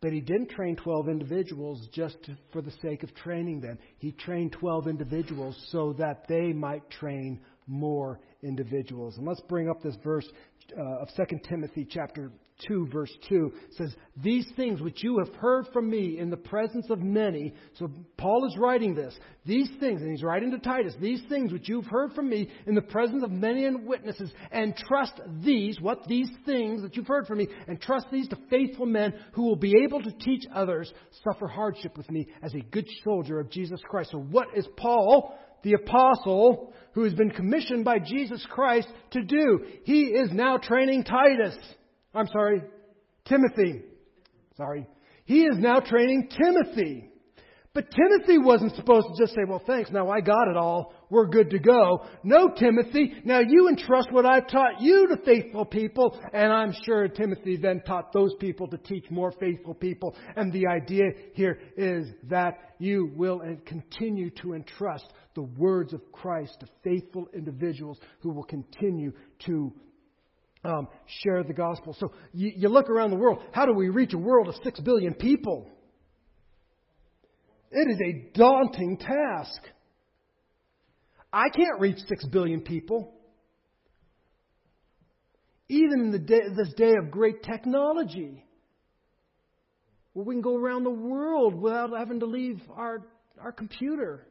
But he didn't train 12 individuals just for the sake of training them. He trained 12 individuals so that they might train more individuals. And let's bring up this verse uh, of 2 Timothy chapter 2 verse 2 says, These things which you have heard from me in the presence of many. So Paul is writing this. These things, and he's writing to Titus, these things which you've heard from me in the presence of many and witnesses, and trust these, what these things that you've heard from me, and trust these to faithful men who will be able to teach others, suffer hardship with me as a good soldier of Jesus Christ. So what is Paul? The apostle who has been commissioned by Jesus Christ to do. He is now training Titus. I'm sorry, Timothy. Sorry. He is now training Timothy. But Timothy wasn't supposed to just say, well, thanks, now I got it all. We're good to go. No, Timothy, now you entrust what I've taught you to faithful people. And I'm sure Timothy then taught those people to teach more faithful people. And the idea here is that you will continue to entrust the words of Christ to faithful individuals who will continue to um, share the gospel. So you, you look around the world. How do we reach a world of six billion people? It is a daunting task. I can't reach six billion people. Even in the day, this day of great technology, where we can go around the world without having to leave our, our computer.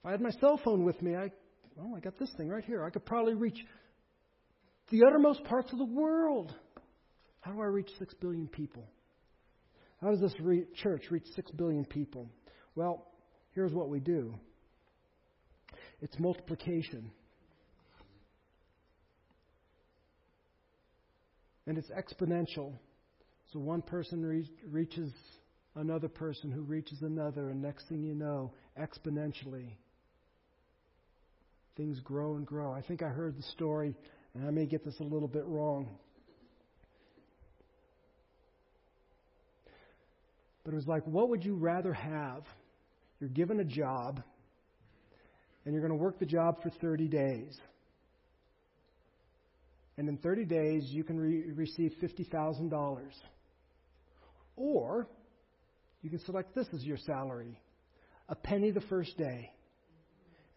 If I had my cell phone with me, I, well, I got this thing right here. I could probably reach the uttermost parts of the world. How do I reach six billion people? How does this re- church reach six billion people? Well, here's what we do it's multiplication. And it's exponential. So one person re- reaches another person who reaches another, and next thing you know, exponentially, things grow and grow. I think I heard the story, and I may get this a little bit wrong. But it was like, what would you rather have? You're given a job, and you're going to work the job for 30 days. And in 30 days, you can re- receive $50,000. Or you can select this as your salary a penny the first day,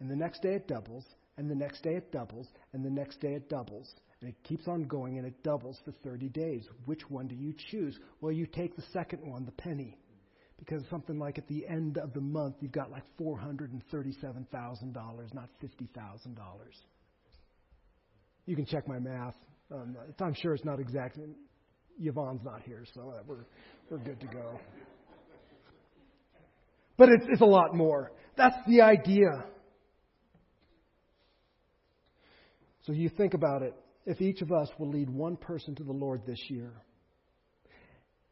and the next day it doubles, and the next day it doubles, and the next day it doubles. And it keeps on going and it doubles for 30 days. Which one do you choose? Well, you take the second one, the penny. Because something like at the end of the month, you've got like $437,000, not $50,000. You can check my math. Um, I'm sure it's not exact. Yvonne's not here, so uh, we're, we're good to go. But it's, it's a lot more. That's the idea. So you think about it. If each of us will lead one person to the Lord this year,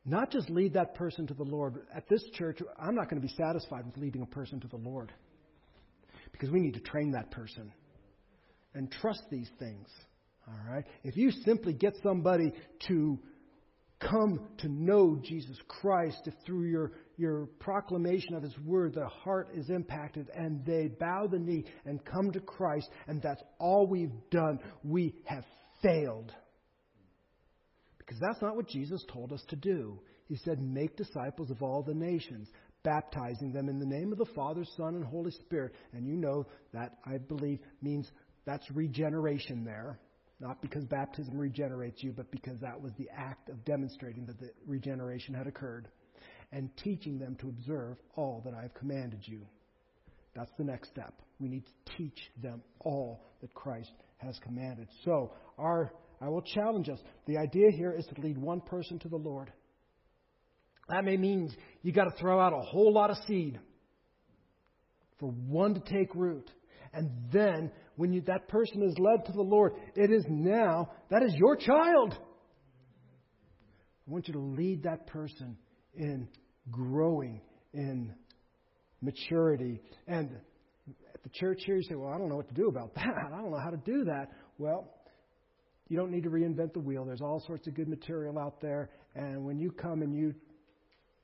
not just lead that person to the Lord. At this church, I'm not going to be satisfied with leading a person to the Lord because we need to train that person and trust these things. All right? If you simply get somebody to come to know Jesus Christ, if through your, your proclamation of His Word their heart is impacted and they bow the knee and come to Christ, and that's all we've done, we have failed. Because that's not what Jesus told us to do. He said, Make disciples of all the nations, baptizing them in the name of the Father, Son, and Holy Spirit. And you know that, I believe, means that's regeneration there. Not because baptism regenerates you, but because that was the act of demonstrating that the regeneration had occurred. And teaching them to observe all that I have commanded you. That's the next step. We need to teach them all that Christ has commanded. So, our I will challenge us. The idea here is to lead one person to the Lord. That may mean you got to throw out a whole lot of seed for one to take root. And then when you, that person is led to the Lord, it is now, that is your child. I want you to lead that person in growing in maturity. And at the church here, you say, Well, I don't know what to do about that. I don't know how to do that. Well, you don't need to reinvent the wheel. There's all sorts of good material out there. And when you come and you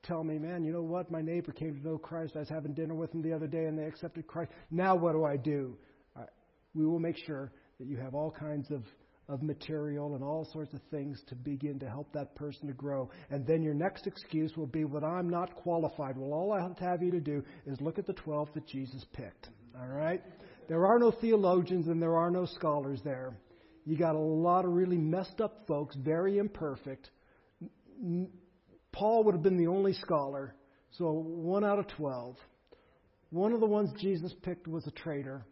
tell me, man, you know what? My neighbor came to know Christ. I was having dinner with him the other day and they accepted Christ. Now what do I do? Right. We will make sure that you have all kinds of, of material and all sorts of things to begin to help that person to grow. And then your next excuse will be, well, I'm not qualified. Well, all I have to have you to do is look at the 12 that Jesus picked. All right? There are no theologians and there are no scholars there. You got a lot of really messed up folks, very imperfect. Paul would have been the only scholar, so one out of 12. One of the ones Jesus picked was a traitor.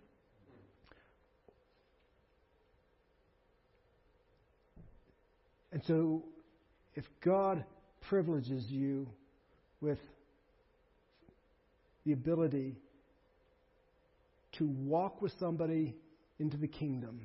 And so, if God privileges you with the ability to walk with somebody into the kingdom,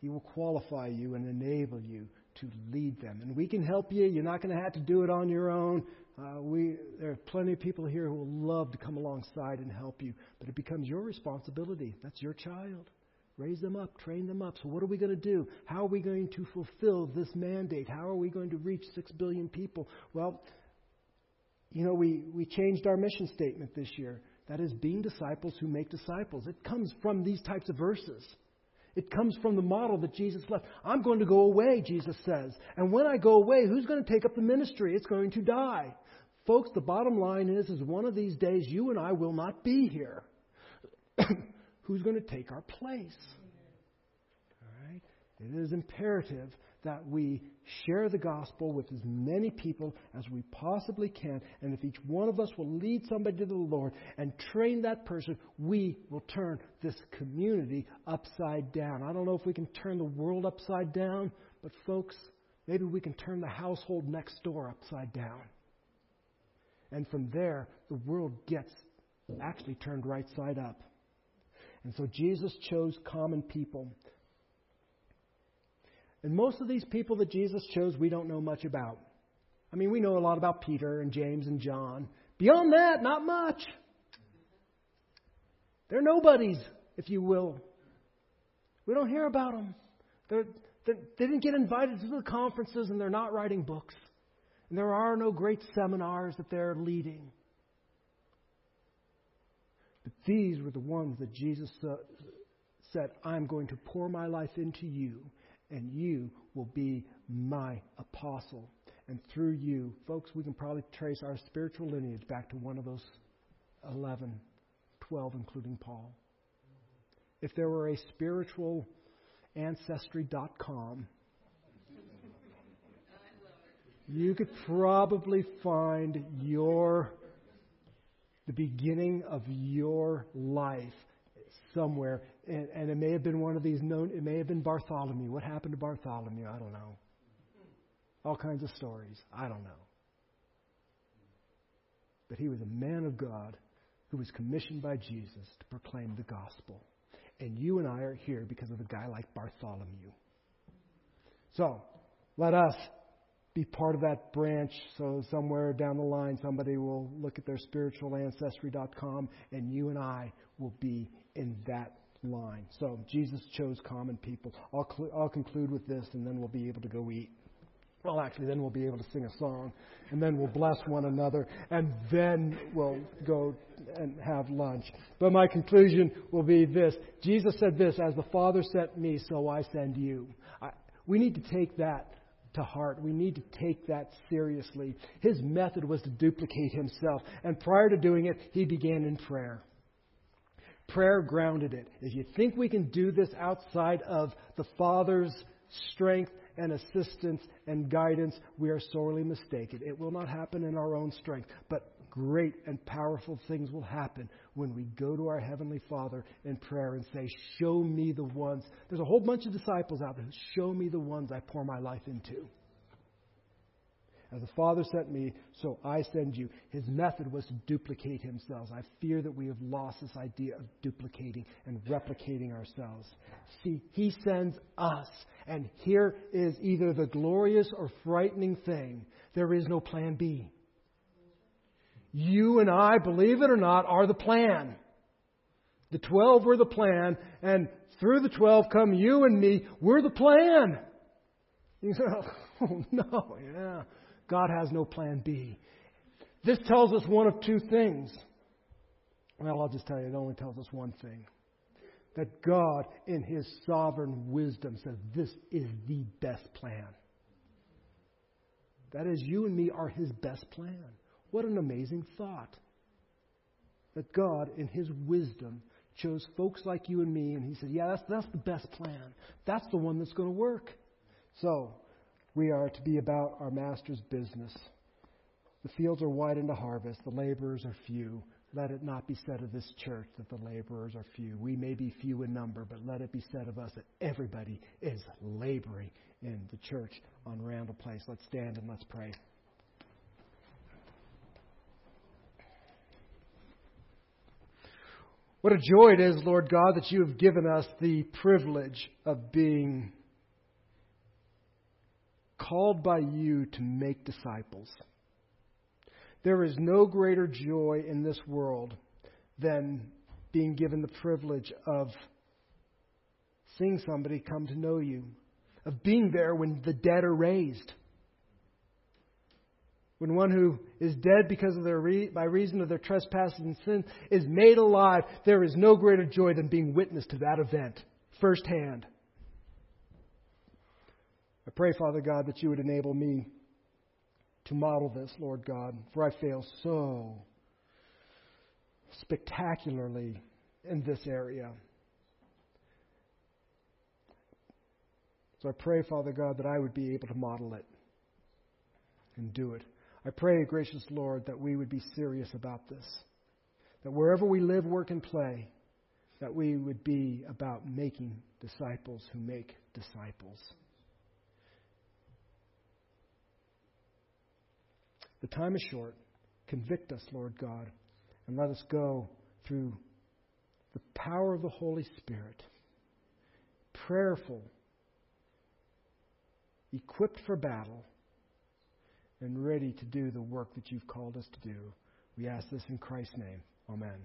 he will qualify you and enable you to lead them. And we can help you. You're not going to have to do it on your own. Uh, we, there are plenty of people here who will love to come alongside and help you, but it becomes your responsibility. That's your child. Raise them up, train them up. So, what are we going to do? How are we going to fulfill this mandate? How are we going to reach six billion people? Well, you know, we, we changed our mission statement this year. That is, being disciples who make disciples. It comes from these types of verses. It comes from the model that Jesus left. I'm going to go away, Jesus says. And when I go away, who's going to take up the ministry? It's going to die. Folks, the bottom line is, is one of these days you and I will not be here. who's going to take our place? All right? It is imperative that we share the gospel with as many people as we possibly can. And if each one of us will lead somebody to the Lord and train that person, we will turn this community upside down. I don't know if we can turn the world upside down, but folks, maybe we can turn the household next door upside down. And from there, the world gets actually turned right side up. And so Jesus chose common people and most of these people that Jesus chose, we don't know much about. I mean, we know a lot about Peter and James and John. Beyond that, not much. They're nobodies, if you will. We don't hear about them. They're, they're, they did not get invited to the conferences, and they're not writing books. And there are no great seminars that they're leading. But these were the ones that Jesus said, I'm going to pour my life into you and you will be my apostle. And through you, folks, we can probably trace our spiritual lineage back to one of those 11, 12, including Paul. If there were a spiritual ancestry.com, you could probably find your the beginning of your life somewhere and, and it may have been one of these known, it may have been Bartholomew. What happened to Bartholomew? I don't know. All kinds of stories. I don't know. But he was a man of God who was commissioned by Jesus to proclaim the gospel. And you and I are here because of a guy like Bartholomew. So, let us be part of that branch so somewhere down the line somebody will look at their spiritualancestry.com and you and I will be in that line. So Jesus chose common people. I'll, cl- I'll conclude with this, and then we'll be able to go eat. Well, actually, then we'll be able to sing a song, and then we'll bless one another, and then we'll go and have lunch. But my conclusion will be this Jesus said this As the Father sent me, so I send you. I, we need to take that to heart. We need to take that seriously. His method was to duplicate himself, and prior to doing it, he began in prayer. Prayer grounded it. If you think we can do this outside of the Father's strength and assistance and guidance, we are sorely mistaken. It will not happen in our own strength, but great and powerful things will happen when we go to our Heavenly Father in prayer and say, Show me the ones. There's a whole bunch of disciples out there. Show me the ones I pour my life into. As the Father sent me, so I send you. His method was to duplicate himself. I fear that we have lost this idea of duplicating and replicating ourselves. See, he sends us. And here is either the glorious or frightening thing there is no plan B. You and I, believe it or not, are the plan. The 12 were the plan, and through the 12 come you and me. We're the plan. You say, oh, no, yeah. God has no plan B. This tells us one of two things. Well, I'll just tell you, it only tells us one thing. That God, in His sovereign wisdom, says this is the best plan. That is, you and me are His best plan. What an amazing thought. That God, in His wisdom, chose folks like you and me, and He said, Yeah, that's, that's the best plan. That's the one that's going to work. So, we are to be about our master's business. The fields are wide into harvest, the laborers are few. Let it not be said of this church that the laborers are few. We may be few in number, but let it be said of us that everybody is laboring in the church on Randall Place. Let's stand and let's pray. What a joy it is, Lord God, that you have given us the privilege of being called by you to make disciples. There is no greater joy in this world than being given the privilege of seeing somebody come to know you, of being there when the dead are raised. When one who is dead because of their re- by reason of their trespasses and sin is made alive, there is no greater joy than being witness to that event firsthand. I pray, Father God, that you would enable me to model this, Lord God, for I fail so spectacularly in this area. So I pray, Father God, that I would be able to model it and do it. I pray, gracious Lord, that we would be serious about this. That wherever we live, work, and play, that we would be about making disciples who make disciples. The time is short. Convict us, Lord God, and let us go through the power of the Holy Spirit, prayerful, equipped for battle, and ready to do the work that you've called us to do. We ask this in Christ's name. Amen.